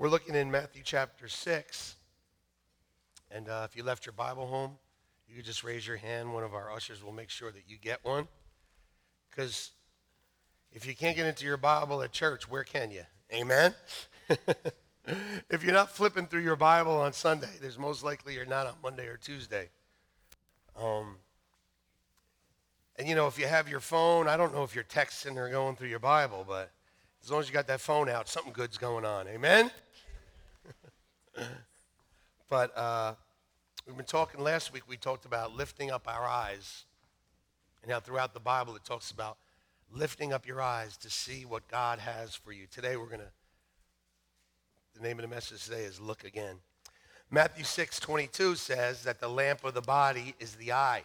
We're looking in Matthew chapter 6. And uh, if you left your Bible home, you could just raise your hand. One of our ushers will make sure that you get one. Because if you can't get into your Bible at church, where can you? Amen? if you're not flipping through your Bible on Sunday, there's most likely you're not on Monday or Tuesday. Um, and you know, if you have your phone, I don't know if you're texting or going through your Bible, but as long as you got that phone out, something good's going on. Amen? but uh, we've been talking last week, we talked about lifting up our eyes. And how throughout the Bible it talks about lifting up your eyes to see what God has for you. Today we're going to, the name of the message today is Look Again. Matthew 6 22 says that the lamp of the body is the eye.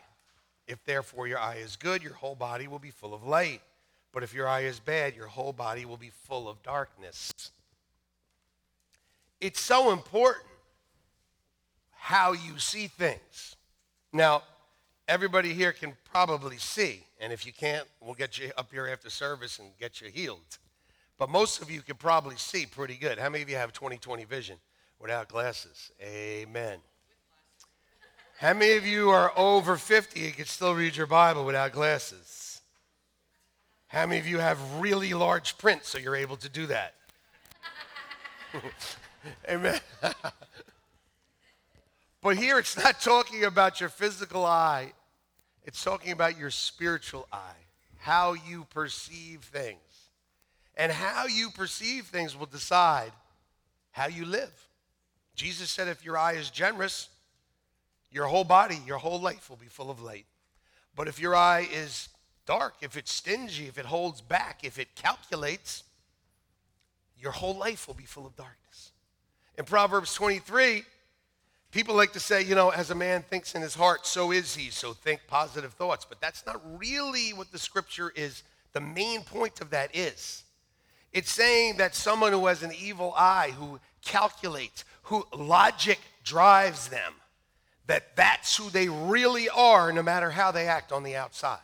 If therefore your eye is good, your whole body will be full of light. But if your eye is bad, your whole body will be full of darkness. It's so important how you see things. Now, everybody here can probably see, and if you can't, we'll get you up here after service and get you healed. But most of you can probably see pretty good. How many of you have 20/20 vision without glasses? Amen. How many of you are over 50 and can still read your Bible without glasses? How many of you have really large print so you're able to do that? Amen. but here it's not talking about your physical eye, it's talking about your spiritual eye, how you perceive things. And how you perceive things will decide how you live. Jesus said if your eye is generous, your whole body, your whole life will be full of light. But if your eye is dark, if it's stingy, if it holds back, if it calculates, your whole life will be full of darkness. In Proverbs 23, people like to say, you know, as a man thinks in his heart, so is he. So think positive thoughts. But that's not really what the scripture is. The main point of that is it's saying that someone who has an evil eye, who calculates, who logic drives them, that that's who they really are, no matter how they act on the outside.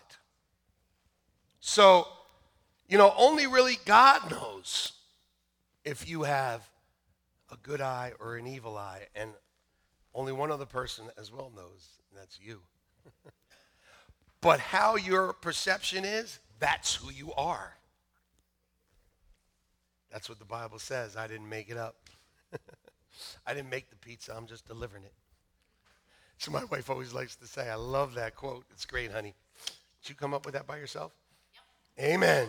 So, you know, only really God knows if you have a good eye or an evil eye. And only one other person as well knows, and that's you. but how your perception is, that's who you are. That's what the Bible says. I didn't make it up. I didn't make the pizza, I'm just delivering it. So my wife always likes to say, I love that quote. It's great, honey. Did you come up with that by yourself? Yep. Amen.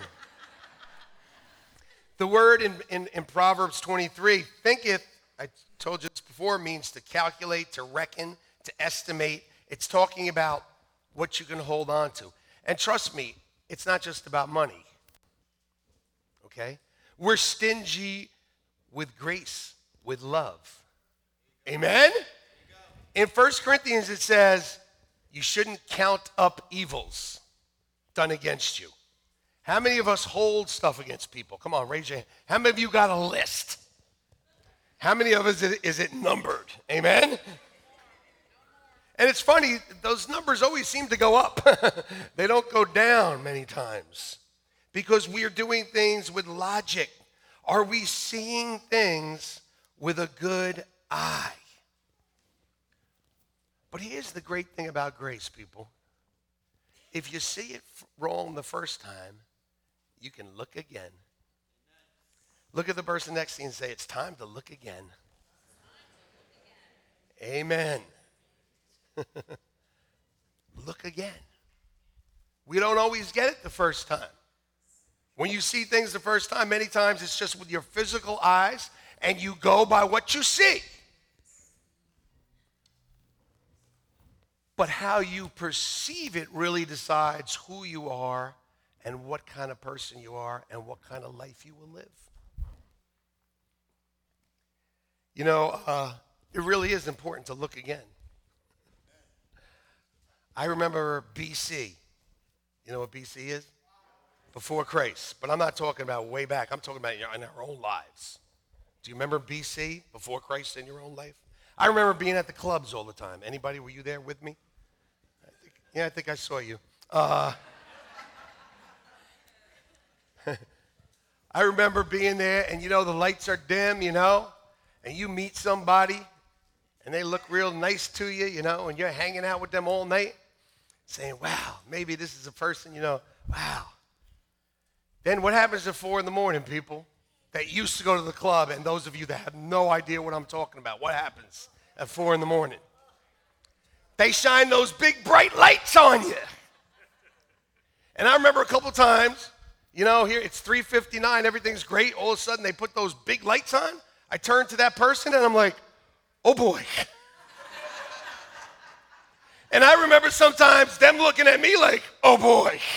The word in, in, in Proverbs 23, thinketh, I told you this before, means to calculate, to reckon, to estimate. It's talking about what you can hold on to. And trust me, it's not just about money. Okay? We're stingy with grace, with love. Amen? In 1 Corinthians, it says, you shouldn't count up evils done against you. How many of us hold stuff against people? Come on, raise your hand. How many of you got a list? How many of us is it numbered? Amen? And it's funny, those numbers always seem to go up. they don't go down many times because we are doing things with logic. Are we seeing things with a good eye? But here's the great thing about grace, people. If you see it wrong the first time, you can look again. Look at the person next to you and say, It's time to look again. Amen. look again. We don't always get it the first time. When you see things the first time, many times it's just with your physical eyes and you go by what you see. But how you perceive it really decides who you are and what kind of person you are and what kind of life you will live. You know, uh, it really is important to look again. I remember BC. You know what BC is? Before Christ. But I'm not talking about way back. I'm talking about in our own lives. Do you remember BC, before Christ in your own life? I remember being at the clubs all the time. Anybody, were you there with me? I think, yeah, I think I saw you. Uh, I remember being there, and you know, the lights are dim, you know, and you meet somebody and they look real nice to you, you know, and you're hanging out with them all night, saying, wow, maybe this is a person, you know, wow. Then what happens at four in the morning, people that used to go to the club, and those of you that have no idea what I'm talking about, what happens at four in the morning? They shine those big bright lights on you. And I remember a couple times, you know, here it's 3:59, everything's great. All of a sudden they put those big lights on. I turn to that person and I'm like, oh boy. and I remember sometimes them looking at me like, oh boy.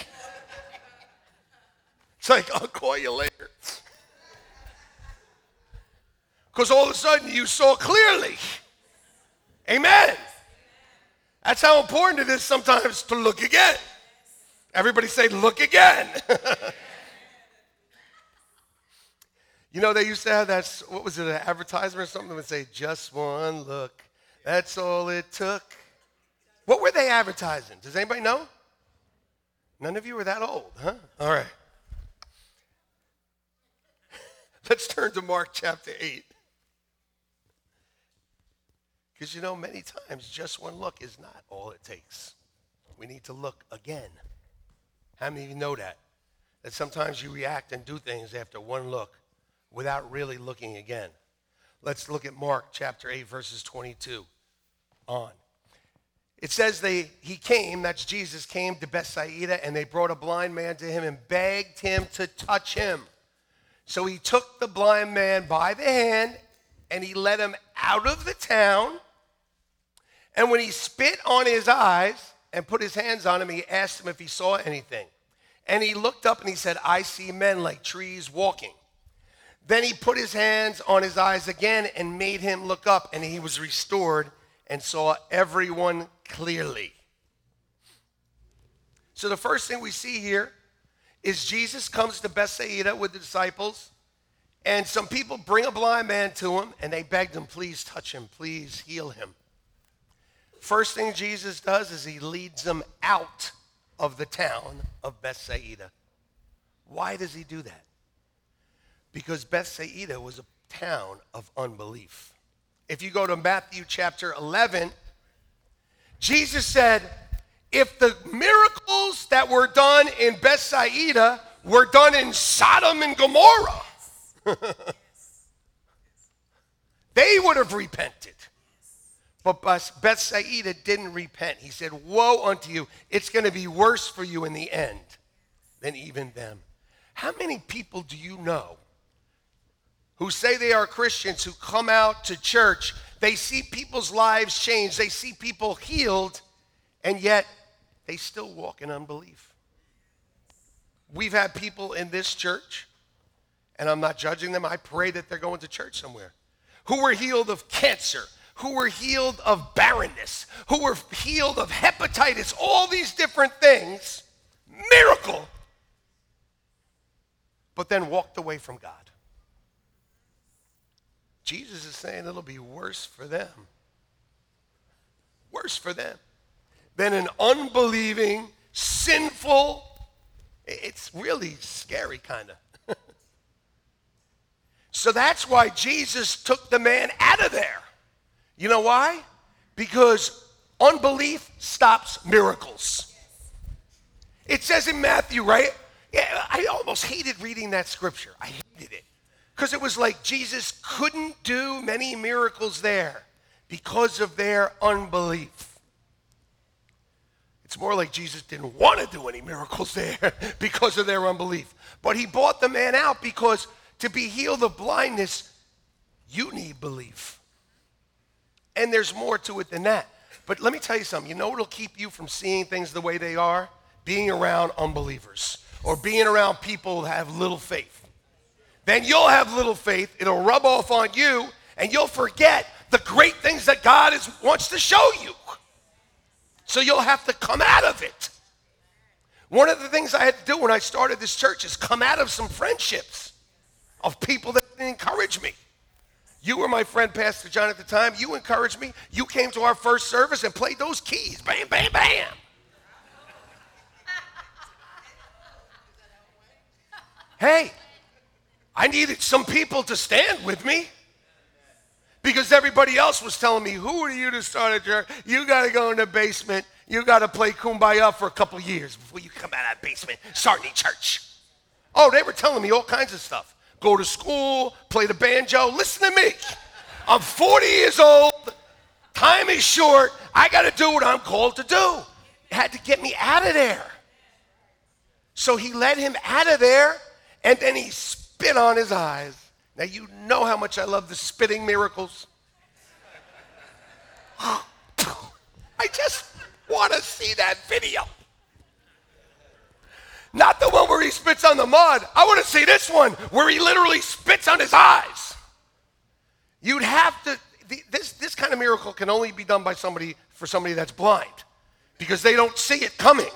It's like, I'll call you later. Because all of a sudden you saw clearly. Amen. That's how important it is sometimes to look again. Everybody say, look again. You know, they used to have that, what was it, an advertisement or something that would say, just one look. That's all it took. What were they advertising? Does anybody know? None of you are that old, huh? All right. Let's turn to Mark chapter 8. Because you know, many times just one look is not all it takes. We need to look again. How many of you know that? That sometimes you react and do things after one look without really looking again. Let's look at Mark chapter 8, verses 22 on. It says they he came, that's Jesus came to Bethsaida, and they brought a blind man to him and begged him to touch him. So he took the blind man by the hand and he led him out of the town and when he spit on his eyes and put his hands on him, he asked him if he saw anything. And he looked up and he said, I see men like trees walking. Then he put his hands on his eyes again and made him look up, and he was restored and saw everyone clearly. So the first thing we see here is Jesus comes to Bethsaida with the disciples, and some people bring a blind man to him, and they begged him, please touch him, please heal him. First thing Jesus does is he leads them out of the town of Bethsaida. Why does he do that? Because Bethsaida was a town of unbelief. If you go to Matthew chapter 11, Jesus said, if the miracles that were done in Bethsaida were done in Sodom and Gomorrah, they would have repented. But Bethsaida didn't repent. He said, Woe unto you. It's going to be worse for you in the end than even them. How many people do you know who say they are Christians who come out to church? They see people's lives change, they see people healed, and yet they still walk in unbelief. We've had people in this church, and I'm not judging them. I pray that they're going to church somewhere, who were healed of cancer who were healed of barrenness, who were healed of hepatitis, all these different things. Miracle. But then walked away from God. Jesus is saying it'll be worse for them. Worse for them than an unbelieving, sinful, it's really scary, kind of. so that's why Jesus took the man out of there. You know why? Because unbelief stops miracles. It says in Matthew, right? Yeah, I almost hated reading that scripture. I hated it. Because it was like Jesus couldn't do many miracles there because of their unbelief. It's more like Jesus didn't want to do any miracles there because of their unbelief. But he bought the man out because to be healed of blindness, you need belief. And there's more to it than that. But let me tell you something. You know what'll keep you from seeing things the way they are? Being around unbelievers or being around people that have little faith. Then you'll have little faith, it'll rub off on you, and you'll forget the great things that God is, wants to show you. So you'll have to come out of it. One of the things I had to do when I started this church is come out of some friendships of people that encourage me. You were my friend, Pastor John, at the time. You encouraged me. You came to our first service and played those keys. Bam, bam, bam. hey, I needed some people to stand with me. because everybody else was telling me, Who are you to start a church? You got to go in the basement. You got to play kumbaya for a couple years before you come out of that basement, start any church. Oh, they were telling me all kinds of stuff. Go to school, play the banjo. Listen to me. I'm 40 years old. Time is short. I got to do what I'm called to do. had to get me out of there. So he led him out of there, and then he spit on his eyes. Now, you know how much I love the spitting miracles. I just want to see that video. Not the one where he spits on the mud. I want to see this one where he literally spits on his eyes. You'd have to, this, this kind of miracle can only be done by somebody, for somebody that's blind, because they don't see it coming.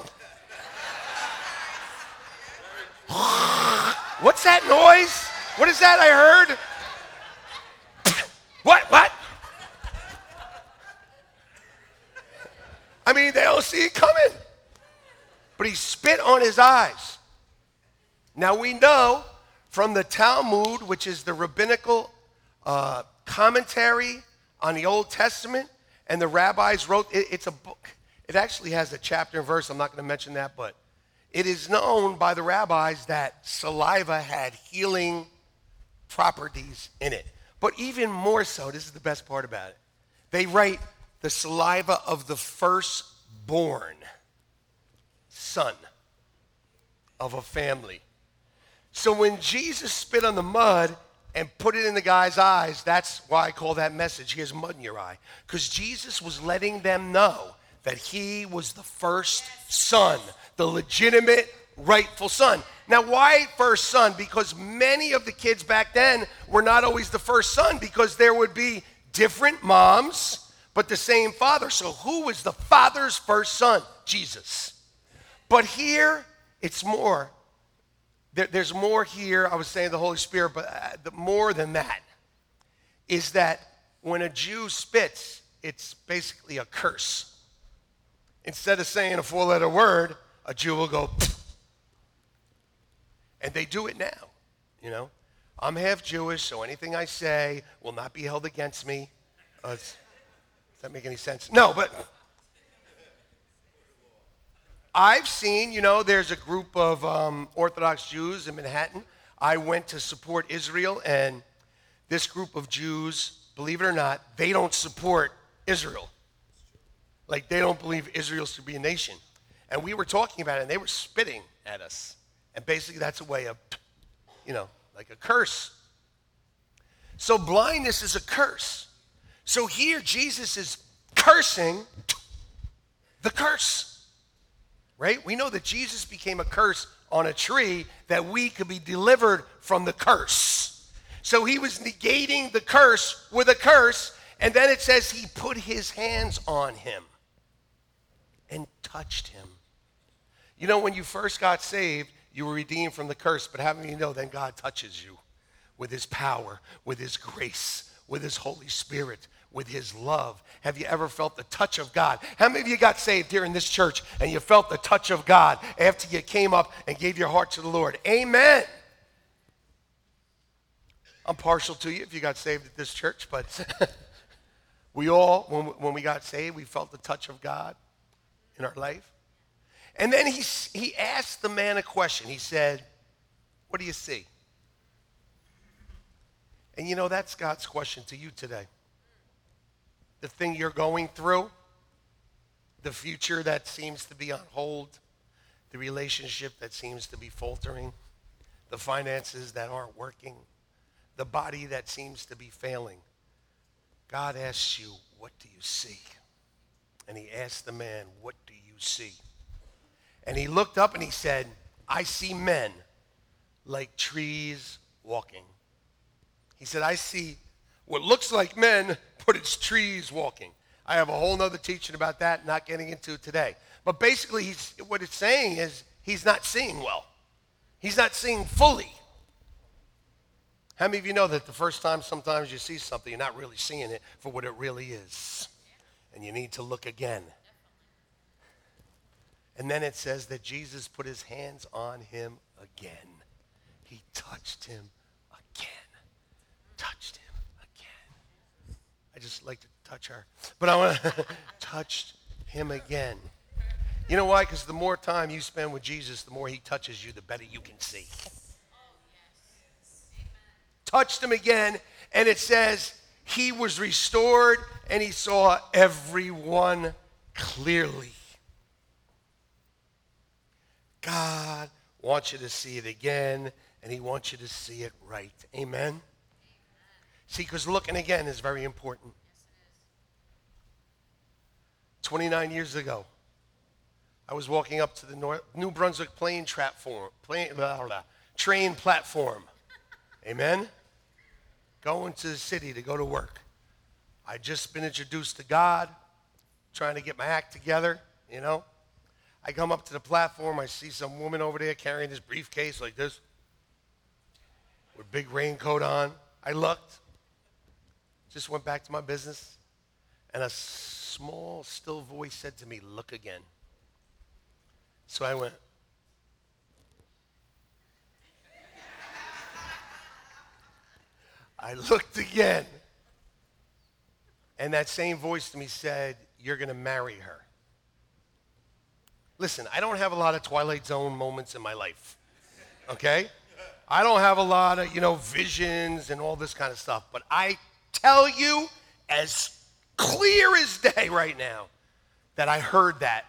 What's that noise? What is that I heard? what? What? I mean, they don't see it coming. But he spit on his eyes. Now we know from the Talmud, which is the rabbinical uh, commentary on the Old Testament, and the rabbis wrote it, it's a book. It actually has a chapter and verse. I'm not going to mention that, but it is known by the rabbis that saliva had healing properties in it. But even more so, this is the best part about it. They write the saliva of the firstborn son of a family. So when Jesus spit on the mud and put it in the guy's eyes, that's why I call that message, here's mud in your eye. Because Jesus was letting them know that he was the first son, the legitimate, rightful son. Now, why first son? Because many of the kids back then were not always the first son because there would be different moms, but the same father. So, who was the father's first son? Jesus. But here, it's more. There, there's more here. I was saying the Holy Spirit, but uh, more than that is that when a Jew spits, it's basically a curse. Instead of saying a four letter word, a Jew will go, and they do it now, you know. I'm half Jewish, so anything I say will not be held against me. Uh, does that make any sense? No, but I've seen, you know, there's a group of um, Orthodox Jews in Manhattan. I went to support Israel, and this group of Jews, believe it or not, they don't support Israel. Like, they don't believe Israel should be a nation. And we were talking about it, and they were spitting at us. And basically, that's a way of, you know, like a curse. So blindness is a curse. So here, Jesus is cursing the curse, right? We know that Jesus became a curse on a tree that we could be delivered from the curse. So he was negating the curse with a curse, and then it says he put his hands on him and touched him. You know, when you first got saved, you were redeemed from the curse, but having you know, then God touches you with his power, with his grace, with his Holy Spirit, with his love. Have you ever felt the touch of God? How many of you got saved here in this church and you felt the touch of God after you came up and gave your heart to the Lord? Amen. I'm partial to you if you got saved at this church, but we all, when we got saved, we felt the touch of God in our life. And then he, he asked the man a question. He said, What do you see? And you know, that's God's question to you today. The thing you're going through, the future that seems to be on hold, the relationship that seems to be faltering, the finances that aren't working, the body that seems to be failing. God asks you, What do you see? And he asked the man, What do you see? And he looked up and he said, I see men like trees walking. He said, I see what looks like men, but it's trees walking. I have a whole nother teaching about that, not getting into it today. But basically, he's, what it's saying is he's not seeing well. He's not seeing fully. How many of you know that the first time sometimes you see something, you're not really seeing it for what it really is? And you need to look again. And then it says that Jesus put his hands on him again. He touched him again. Touched him again. I just like to touch her. But I want to touch him again. You know why? Because the more time you spend with Jesus, the more he touches you, the better you can see. Touched him again, and it says he was restored and he saw everyone clearly. God wants you to see it again, and he wants you to see it right. Amen? See, because looking again is very important. 29 years ago, I was walking up to the North, New Brunswick plane, platform, plane, blah, blah, train platform. Amen? Going to the city to go to work. I'd just been introduced to God, trying to get my act together, you know. I come up to the platform, I see some woman over there carrying this briefcase like this, with big raincoat on. I looked, just went back to my business, and a small, still voice said to me, Look again. So I went, I looked again. And that same voice to me said, You're going to marry her. Listen, I don't have a lot of Twilight Zone moments in my life, okay? I don't have a lot of, you know, visions and all this kind of stuff. But I tell you, as clear as day right now, that I heard that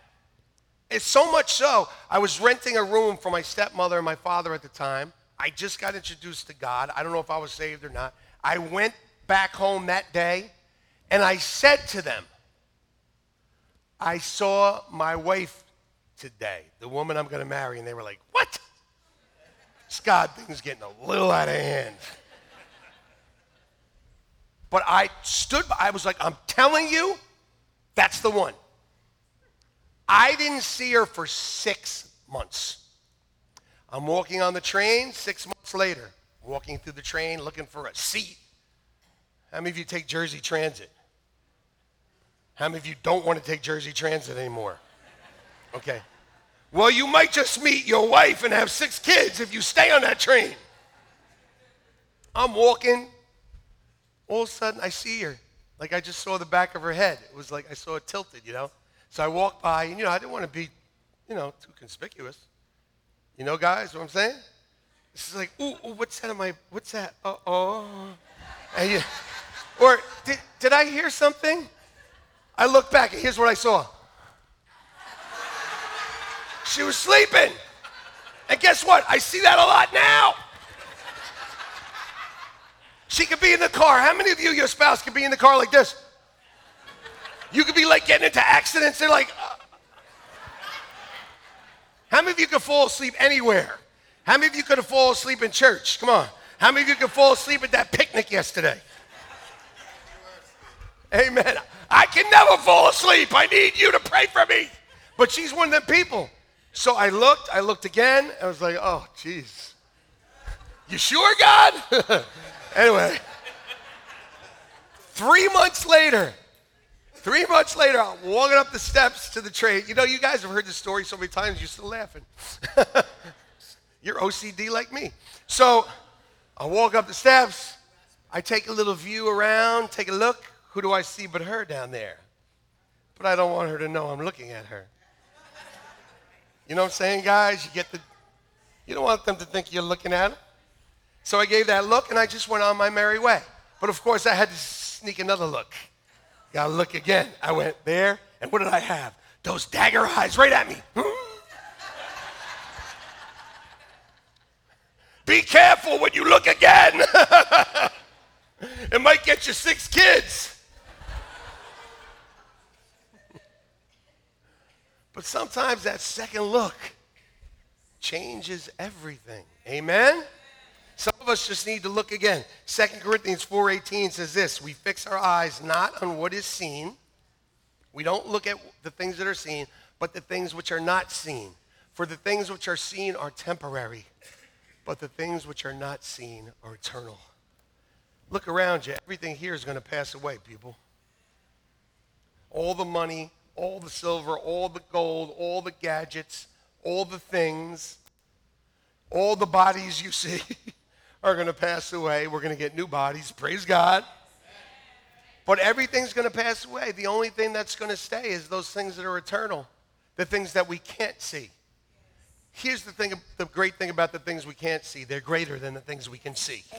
it's so much so, I was renting a room for my stepmother and my father at the time. I just got introduced to God. I don't know if I was saved or not. I went back home that day and I said to them, I saw my wife today, the woman I'm going to marry. And they were like, What? Scott, thing's getting a little out of hand. But I stood, by, I was like, I'm telling you, that's the one. I didn't see her for six months. I'm walking on the train six months later, walking through the train looking for a seat. How many of you take Jersey Transit? How many of you don't want to take Jersey Transit anymore? Okay. Well, you might just meet your wife and have six kids if you stay on that train. I'm walking. All of a sudden, I see her. Like I just saw the back of her head. It was like I saw it tilted, you know? So I walked by, and you know, I didn't want to be, you know, too conspicuous. You know, guys, what I'm saying? This is like, ooh, ooh what's that on my, what's that? Uh oh. And you, or did, did I hear something? I look back, and here's what I saw. She was sleeping. And guess what? I see that a lot now. She could be in the car. How many of you, your spouse, could be in the car like this? You could be like getting into accidents. They're like, uh. how many of you could fall asleep anywhere? How many of you could have fallen asleep in church? Come on. How many of you could fall asleep at that picnic yesterday? Amen. I can never fall asleep. I need you to pray for me. But she's one of them people. So I looked, I looked again, I was like, oh, jeez. You sure, God? anyway, three months later, Three months later, I'm walking up the steps to the train. You know, you guys have heard this story so many times, you're still laughing. you're OCD like me. So I walk up the steps. I take a little view around, take a look. Who do I see but her down there? But I don't want her to know I'm looking at her. You know what I'm saying, guys? You get the, you don't want them to think you're looking at them. So I gave that look and I just went on my merry way. But of course, I had to sneak another look. Gotta look again. I went there, and what did I have? Those dagger eyes right at me. Be careful when you look again. it might get you six kids. But sometimes that second look changes everything. Amen? Some of us just need to look again. 2 Corinthians 4:18 says this, we fix our eyes not on what is seen. We don't look at the things that are seen, but the things which are not seen. For the things which are seen are temporary, but the things which are not seen are eternal. Look around you. Everything here is going to pass away, people. All the money, all the silver, all the gold, all the gadgets, all the things, all the bodies you see. are going to pass away. We're going to get new bodies. Praise God. But everything's going to pass away. The only thing that's going to stay is those things that are eternal, the things that we can't see. Here's the thing the great thing about the things we can't see they're greater than the things we can see.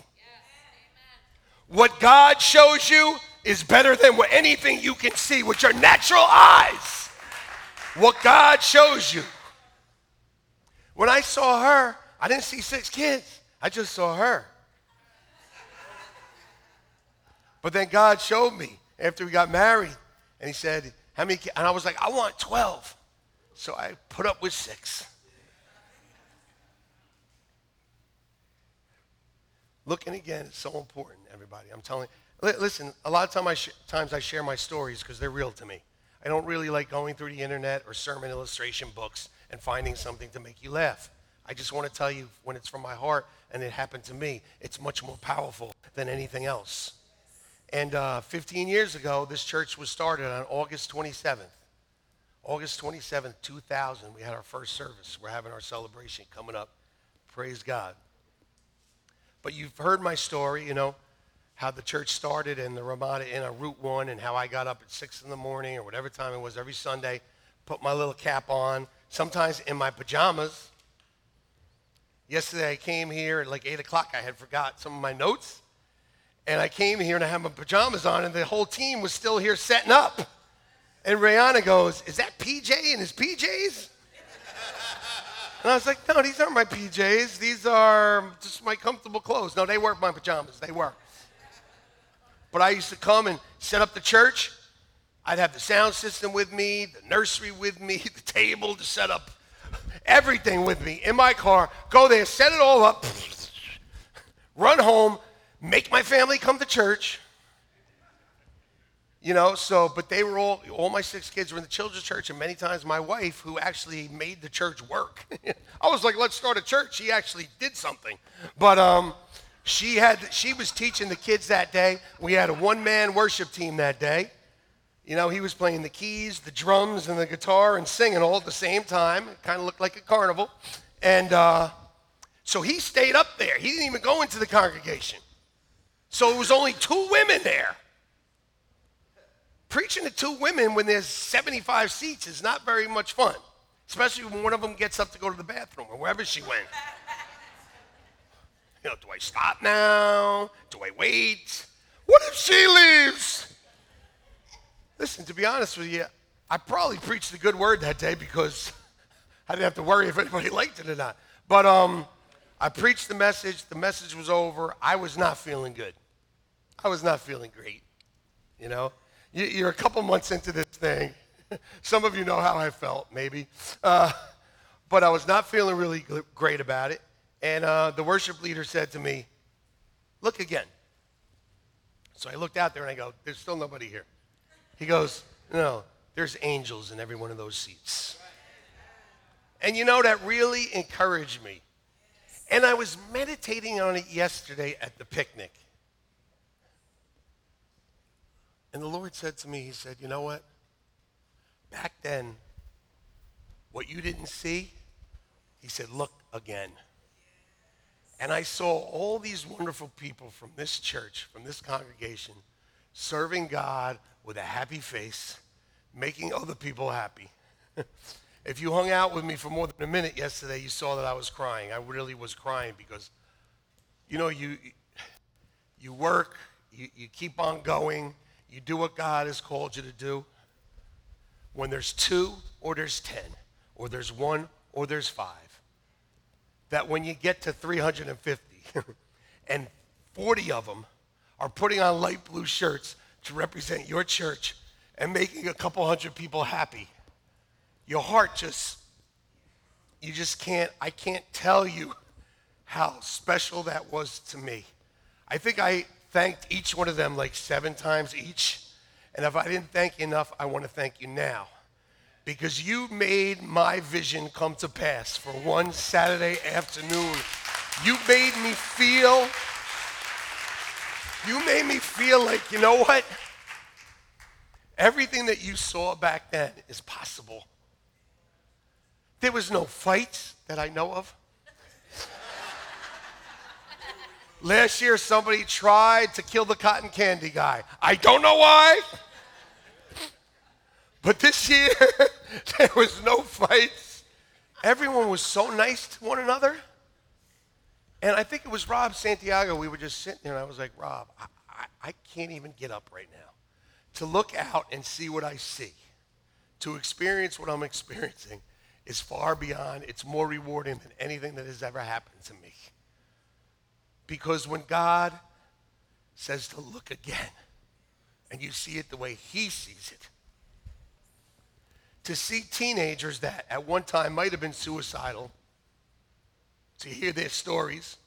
What God shows you is better than what anything you can see with your natural eyes. What God shows you. When I saw her, I didn't see six kids. I just saw her. But then God showed me after we got married, and He said, How many kids? And I was like, I want 12. So I put up with six. Looking again is so important, everybody. I'm telling. Listen, a lot of time I sh- times I share my stories because they're real to me. I don't really like going through the internet or sermon illustration books and finding something to make you laugh. I just want to tell you when it's from my heart and it happened to me, it's much more powerful than anything else. And uh, 15 years ago, this church was started on August 27th. August 27th, 2000, we had our first service. We're having our celebration coming up. Praise God. But you've heard my story, you know, how the church started in the Ramada Inn on Route 1 and how I got up at 6 in the morning or whatever time it was every Sunday, put my little cap on, sometimes in my pajamas. Yesterday I came here at like 8 o'clock. I had forgot some of my notes. And I came here and I had my pajamas on and the whole team was still here setting up. And Rihanna goes, is that PJ in his PJs? And I was like, no, these aren't my PJs. These are just my comfortable clothes. No, they weren't my pajamas. They were. But I used to come and set up the church. I'd have the sound system with me, the nursery with me, the table to set up, everything with me in my car. Go there, set it all up, run home, make my family come to church. You know, so, but they were all, all my six kids were in the children's church, and many times my wife, who actually made the church work, I was like, let's start a church. She actually did something. But um, she had, she was teaching the kids that day. We had a one man worship team that day. You know, he was playing the keys, the drums, and the guitar and singing all at the same time. It kind of looked like a carnival. And uh, so he stayed up there. He didn't even go into the congregation. So it was only two women there preaching to two women when there's 75 seats is not very much fun, especially when one of them gets up to go to the bathroom or wherever she went. You know, do I stop now? Do I wait? What if she leaves? Listen, to be honest with you, I probably preached a good word that day because I didn't have to worry if anybody liked it or not. But um, I preached the message. The message was over. I was not feeling good. I was not feeling great, you know. You're a couple months into this thing. Some of you know how I felt, maybe. Uh, but I was not feeling really great about it. And uh, the worship leader said to me, Look again. So I looked out there and I go, There's still nobody here. He goes, No, there's angels in every one of those seats. And you know, that really encouraged me. And I was meditating on it yesterday at the picnic. And the Lord said to me, He said, You know what? Back then, what you didn't see, He said, Look again. And I saw all these wonderful people from this church, from this congregation, serving God with a happy face, making other people happy. if you hung out with me for more than a minute yesterday, you saw that I was crying. I really was crying because, you know, you, you work, you, you keep on going, you do what God has called you to do. When there's two or there's 10 or there's one or there's five, that when you get to 350 and 40 of them are putting on light blue shirts to represent your church and making a couple hundred people happy, your heart just, you just can't, I can't tell you how special that was to me. I think I thanked each one of them like seven times each. And if I didn't thank you enough, I want to thank you now. Because you made my vision come to pass for one Saturday afternoon. You made me feel, you made me feel like, you know what? Everything that you saw back then is possible. There was no fights that I know of. Last year, somebody tried to kill the cotton candy guy. I don't know why. But this year, there was no fights. Everyone was so nice to one another. And I think it was Rob Santiago. We were just sitting there, and I was like, Rob, I, I, I can't even get up right now to look out and see what I see, to experience what I'm experiencing is far beyond, it's more rewarding than anything that has ever happened to me. Because when God says to look again, and you see it the way He sees it, to see teenagers that at one time might have been suicidal, to hear their stories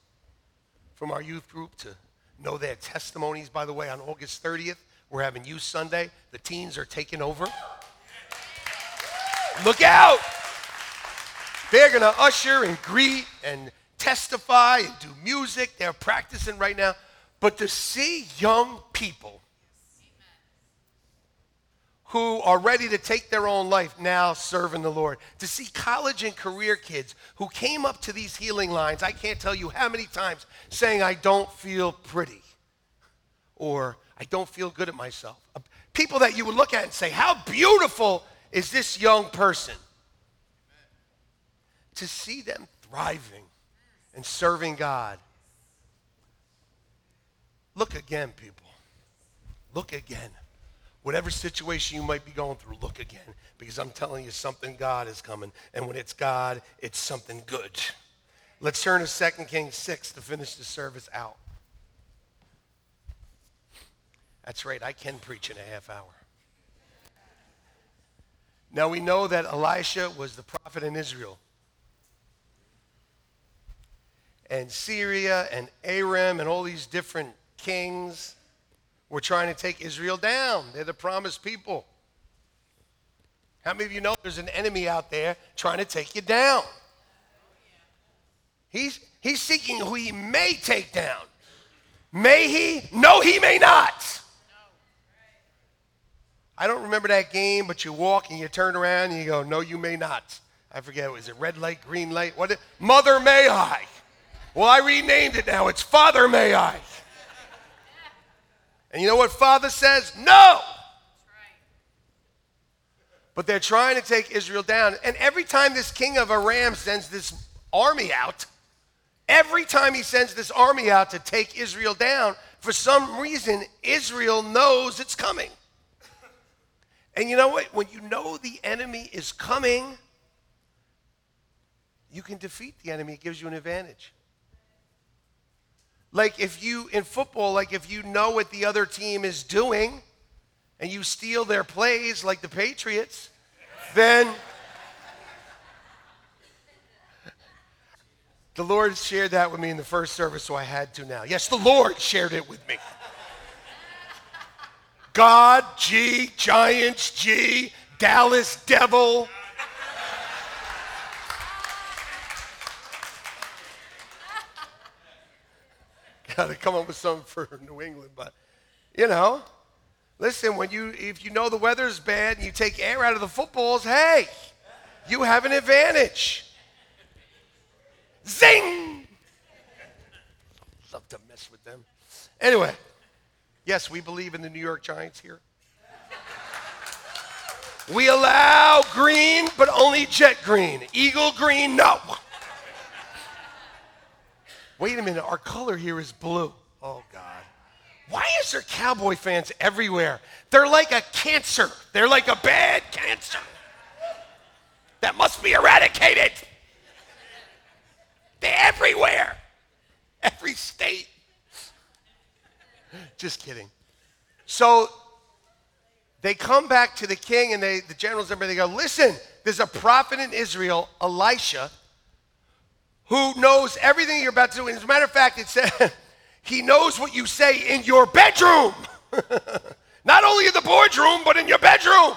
from our youth group, to know their testimonies. By the way, on August 30th, we're having Youth Sunday. The teens are taking over. Look out! They're going to usher and greet and testify and do music. They're practicing right now. But to see young people who are ready to take their own life now serving the Lord. To see college and career kids who came up to these healing lines, I can't tell you how many times, saying, I don't feel pretty or I don't feel good at myself. Uh, people that you would look at and say, How beautiful is this young person? To see them thriving and serving God. Look again, people. Look again. Whatever situation you might be going through, look again because I'm telling you something God is coming. And when it's God, it's something good. Let's turn to 2 Kings 6 to finish the service out. That's right, I can preach in a half hour. Now we know that Elisha was the prophet in Israel. And Syria and Aram and all these different kings were trying to take Israel down. They're the promised people. How many of you know there's an enemy out there trying to take you down? He's, he's seeking who he may take down. May he? No, he may not. I don't remember that game, but you walk and you turn around and you go, No, you may not. I forget, was it red light, green light? What? Mother may I. Well, I renamed it now. It's Father may I. And you know what Father says? No. But they're trying to take Israel down. And every time this king of Aram sends this army out, every time he sends this army out to take Israel down, for some reason, Israel knows it's coming. And you know what? When you know the enemy is coming, you can defeat the enemy. It gives you an advantage. Like if you, in football, like if you know what the other team is doing and you steal their plays like the Patriots, then the Lord shared that with me in the first service, so I had to now. Yes, the Lord shared it with me. God, G, Giants, G, Dallas, Devil. Got to come up with something for New England, but you know, listen, when you if you know the weather's bad and you take air out of the footballs, hey, you have an advantage. Zing! Love to mess with them. Anyway, yes, we believe in the New York Giants here. We allow green, but only jet green. Eagle green, no. Wait a minute, our color here is blue. Oh, God. Why is there cowboy fans everywhere? They're like a cancer. They're like a bad cancer that must be eradicated. They're everywhere, every state. Just kidding. So they come back to the king and they, the generals, and they go, listen, there's a prophet in Israel, Elisha, who knows everything you're about to do. And as a matter of fact, it said he knows what you say in your bedroom. Not only in the boardroom, but in your bedroom.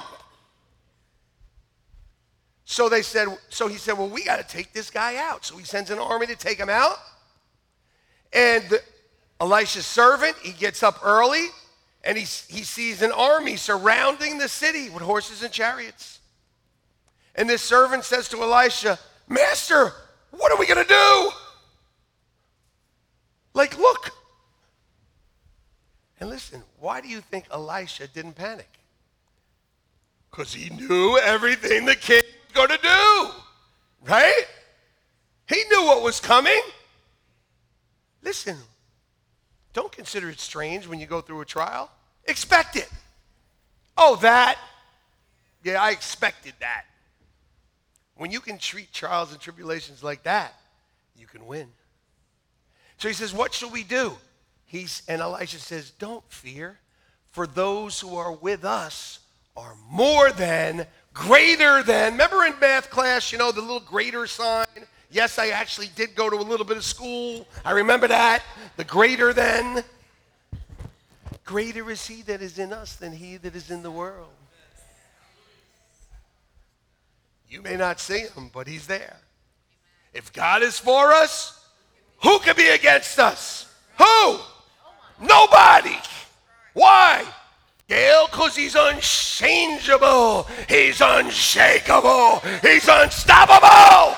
So they said, so he said, well, we got to take this guy out. So he sends an army to take him out. And Elisha's servant, he gets up early and he, he sees an army surrounding the city with horses and chariots. And this servant says to Elisha, Master, what are we going to do? Like, look. And listen, why do you think Elisha didn't panic? Because he knew everything the king was going to do, right? He knew what was coming. Listen, don't consider it strange when you go through a trial. Expect it. Oh, that? Yeah, I expected that. When you can treat trials and tribulations like that, you can win. So he says, What shall we do? He's, and Elisha says, Don't fear, for those who are with us are more than, greater than. Remember in math class, you know, the little greater sign? Yes, I actually did go to a little bit of school. I remember that. The greater than. Greater is he that is in us than he that is in the world. You may not see him, but he's there. If God is for us, who can be against us? Who? Nobody. Why? Gail, because he's unchangeable. He's unshakable. He's unstoppable.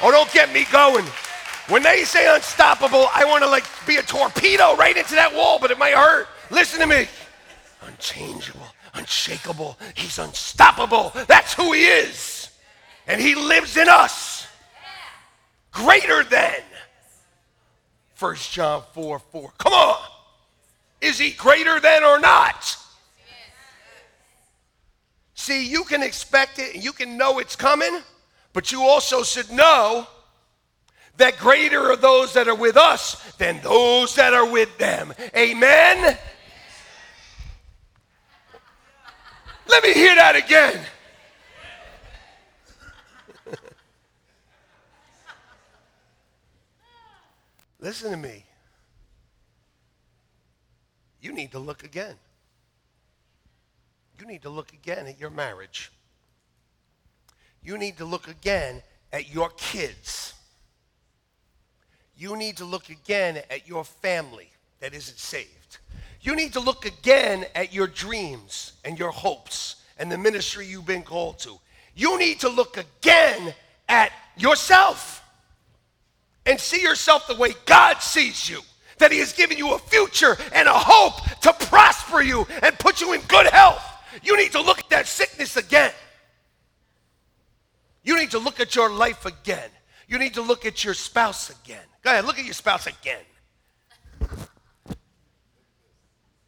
Oh, don't get me going. When they say unstoppable, I want to like be a torpedo right into that wall, but it might hurt. Listen to me. Unchangeable, unshakable. He's unstoppable. That's who he is. And he lives in us. Greater than. 1 John 4 4. Come on. Is he greater than or not? See, you can expect it and you can know it's coming, but you also should know that greater are those that are with us than those that are with them. Amen? Let me hear that again. Listen to me. You need to look again. You need to look again at your marriage. You need to look again at your kids. You need to look again at your family that isn't saved. You need to look again at your dreams and your hopes and the ministry you've been called to. You need to look again at yourself and see yourself the way God sees you. That He has given you a future and a hope to prosper you and put you in good health. You need to look at that sickness again. You need to look at your life again. You need to look at your spouse again. Go ahead, look at your spouse again.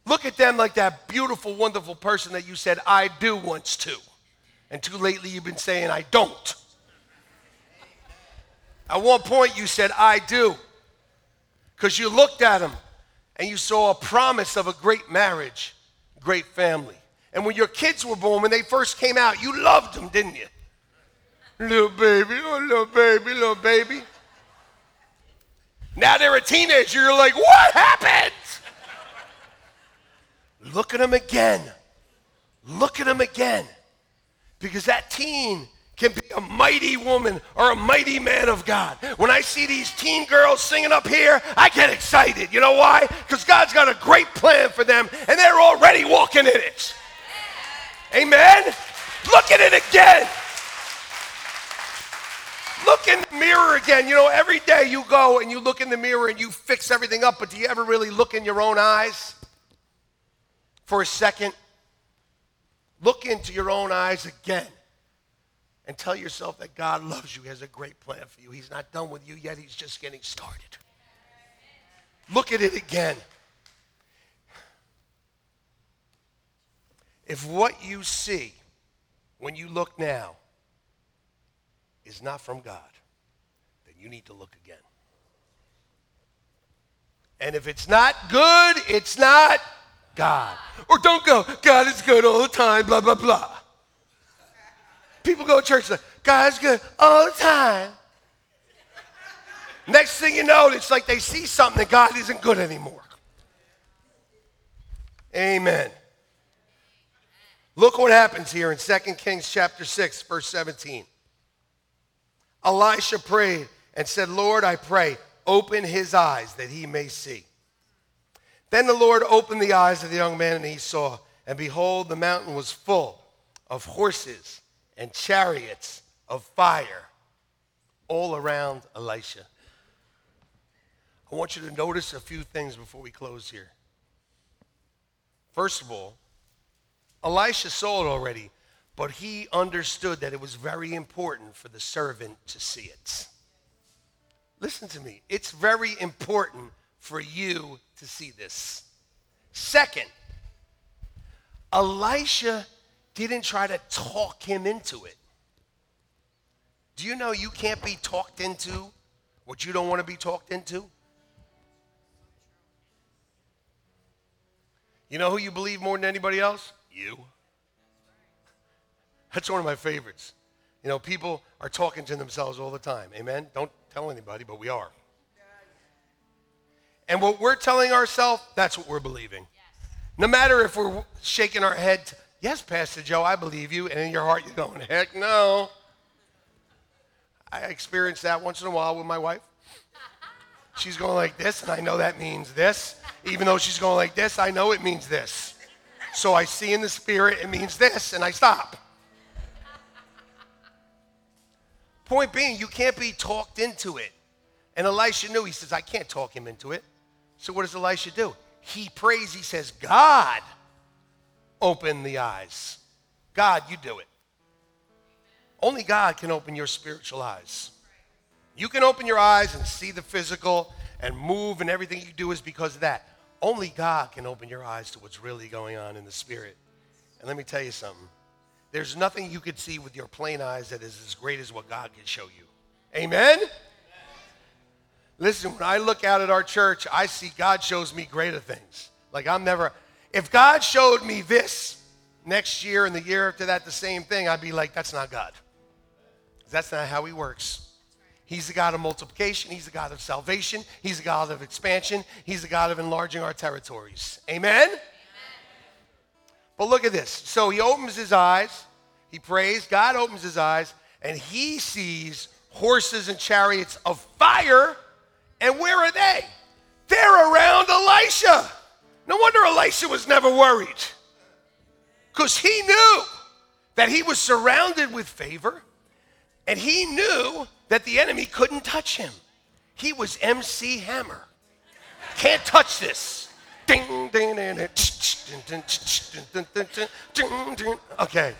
Look at them like that beautiful, wonderful person that you said, I do once to. And too lately you've been saying, I don't. At one point you said, I do. Because you looked at him and you saw a promise of a great marriage, great family. And when your kids were born, when they first came out, you loved them, didn't you? Little baby, oh, little baby, little baby. Now they're a teenager, you're like, what happened? Look at them again. Look at them again. Because that teen can be a mighty woman or a mighty man of God. When I see these teen girls singing up here, I get excited. You know why? Because God's got a great plan for them and they're already walking in it. Amen? Look at it again. Look in the mirror again. You know, every day you go and you look in the mirror and you fix everything up, but do you ever really look in your own eyes for a second? Look into your own eyes again and tell yourself that God loves you, He has a great plan for you. He's not done with you yet, He's just getting started. Look at it again. If what you see when you look now is not from God, then you need to look again. And if it's not good, it's not God. Or don't go, God is good all the time, blah, blah, blah. People go to church God's good all the time. Next thing you know, it's like they see something that God isn't good anymore. Amen. Look what happens here in 2 Kings chapter 6, verse 17. Elisha prayed and said, Lord, I pray, open his eyes that he may see. Then the Lord opened the eyes of the young man, and he saw, and behold, the mountain was full of horses and chariots of fire all around Elisha. I want you to notice a few things before we close here. First of all, Elisha saw it already, but he understood that it was very important for the servant to see it. Listen to me. It's very important for you to see this. Second, Elisha didn't try to talk him into it. Do you know you can't be talked into what you don't want to be talked into? You know who you believe more than anybody else? You. That's one of my favorites. You know, people are talking to themselves all the time. Amen? Don't tell anybody, but we are. And what we're telling ourselves, that's what we're believing. No matter if we're shaking our head, yes, Pastor Joe, I believe you, and in your heart you're going, heck no. I experience that once in a while with my wife. She's going like this, and I know that means this. Even though she's going like this, I know it means this. So I see in the spirit it means this, and I stop. Point being, you can't be talked into it. And Elisha knew, he says, I can't talk him into it. So what does Elisha do? He prays, he says, God, open the eyes. God, you do it. Only God can open your spiritual eyes. You can open your eyes and see the physical and move, and everything you do is because of that. Only God can open your eyes to what's really going on in the spirit. And let me tell you something. There's nothing you could see with your plain eyes that is as great as what God can show you. Amen? Listen, when I look out at our church, I see God shows me greater things. Like I'm never, if God showed me this next year and the year after that, the same thing, I'd be like, that's not God. That's not how He works. He's the God of multiplication. He's the God of salvation. He's the God of expansion. He's the God of enlarging our territories. Amen? Amen? But look at this. So he opens his eyes. He prays. God opens his eyes, and he sees horses and chariots of fire. And where are they? They're around Elisha. No wonder Elisha was never worried. Because he knew that he was surrounded with favor, and he knew that the enemy couldn't touch him. He was MC Hammer. Can't touch this. Ding, ding, ding, ding, Okay.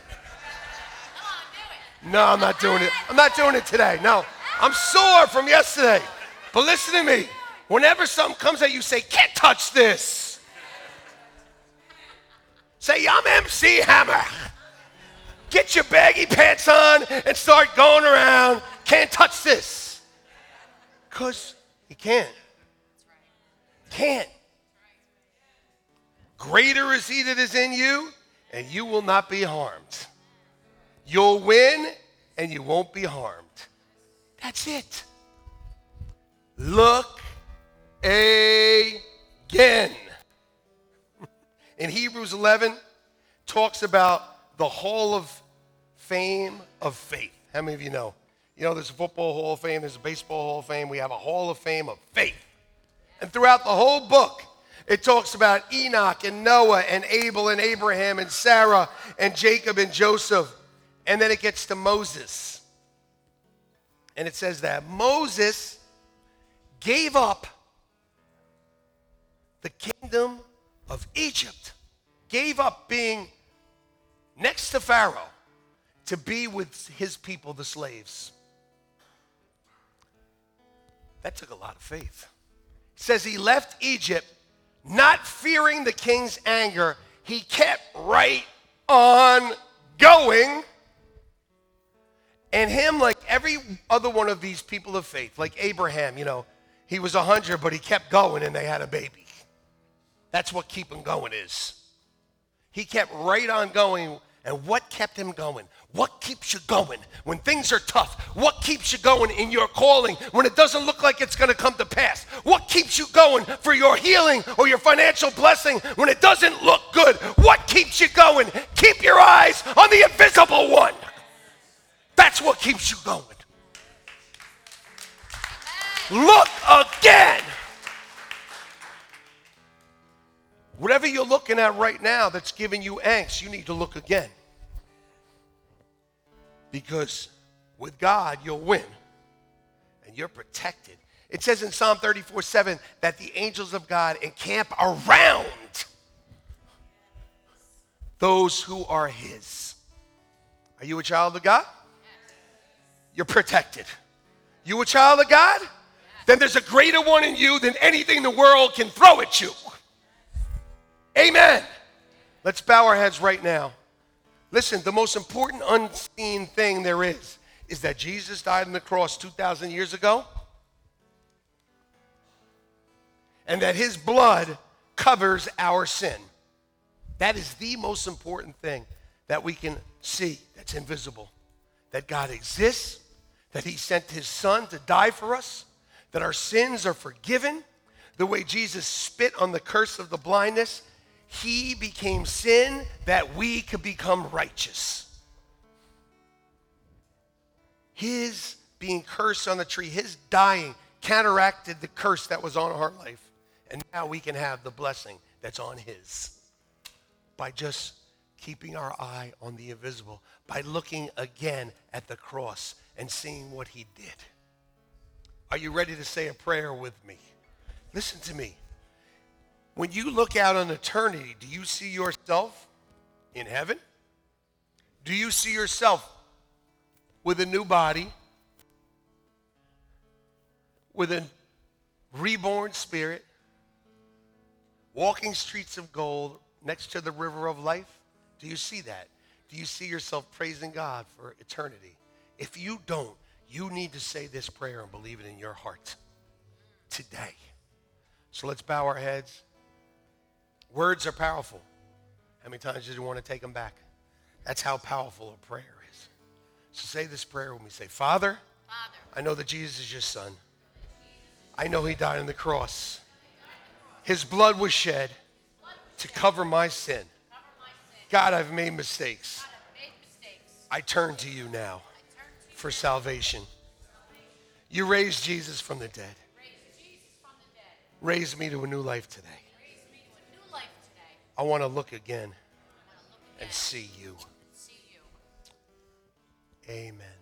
No, I'm not doing it. I'm not doing it today. No. I'm sore from yesterday. But listen to me. Whenever something comes at you, say, can't touch this. Say, I'm MC Hammer. Get your baggy pants on and start going around can't touch this. Because he can't. Can't. Greater is he that is in you, and you will not be harmed. You'll win, and you won't be harmed. That's it. Look again. In Hebrews 11, talks about the hall of fame of faith. How many of you know? You know, there's a football hall of fame, there's a baseball hall of fame. We have a hall of fame of faith. And throughout the whole book, it talks about Enoch and Noah and Abel and Abraham and Sarah and Jacob and Joseph. And then it gets to Moses. And it says that Moses gave up the kingdom of Egypt, gave up being next to Pharaoh to be with his people, the slaves. That took a lot of faith. It says he left Egypt not fearing the king's anger. He kept right on going. And him, like every other one of these people of faith, like Abraham, you know, he was 100, but he kept going and they had a baby. That's what keeping going is. He kept right on going and what kept him going? What keeps you going when things are tough? What keeps you going in your calling when it doesn't look like it's going to come to pass? What keeps you going for your healing or your financial blessing when it doesn't look good? What keeps you going? Keep your eyes on the invisible one. That's what keeps you going. Look again. Whatever you're looking at right now that's giving you angst, you need to look again. Because with God, you'll win and you're protected. It says in Psalm 34 7 that the angels of God encamp around those who are His. Are you a child of God? You're protected. You a child of God? Then there's a greater one in you than anything the world can throw at you. Amen. Let's bow our heads right now. Listen, the most important unseen thing there is is that Jesus died on the cross 2,000 years ago and that his blood covers our sin. That is the most important thing that we can see that's invisible. That God exists, that he sent his son to die for us, that our sins are forgiven. The way Jesus spit on the curse of the blindness, he became sin that we could become righteous. His being cursed on the tree, his dying counteracted the curse that was on our life. And now we can have the blessing that's on his by just keeping our eye on the invisible, by looking again at the cross and seeing what he did. Are you ready to say a prayer with me? Listen to me. When you look out on eternity, do you see yourself in heaven? Do you see yourself with a new body, with a reborn spirit, walking streets of gold next to the river of life? Do you see that? Do you see yourself praising God for eternity? If you don't, you need to say this prayer and believe it in your heart today. So let's bow our heads. Words are powerful. How many times did you want to take them back? That's how powerful a prayer is. So say this prayer when we say, Father, Father I know that Jesus is your son. I know he died on the cross. His blood was shed to cover my sin. God, I've made mistakes. I turn to you now for salvation. You raised Jesus from the dead. Raise me to a new life today. I want to look again and see you. Amen.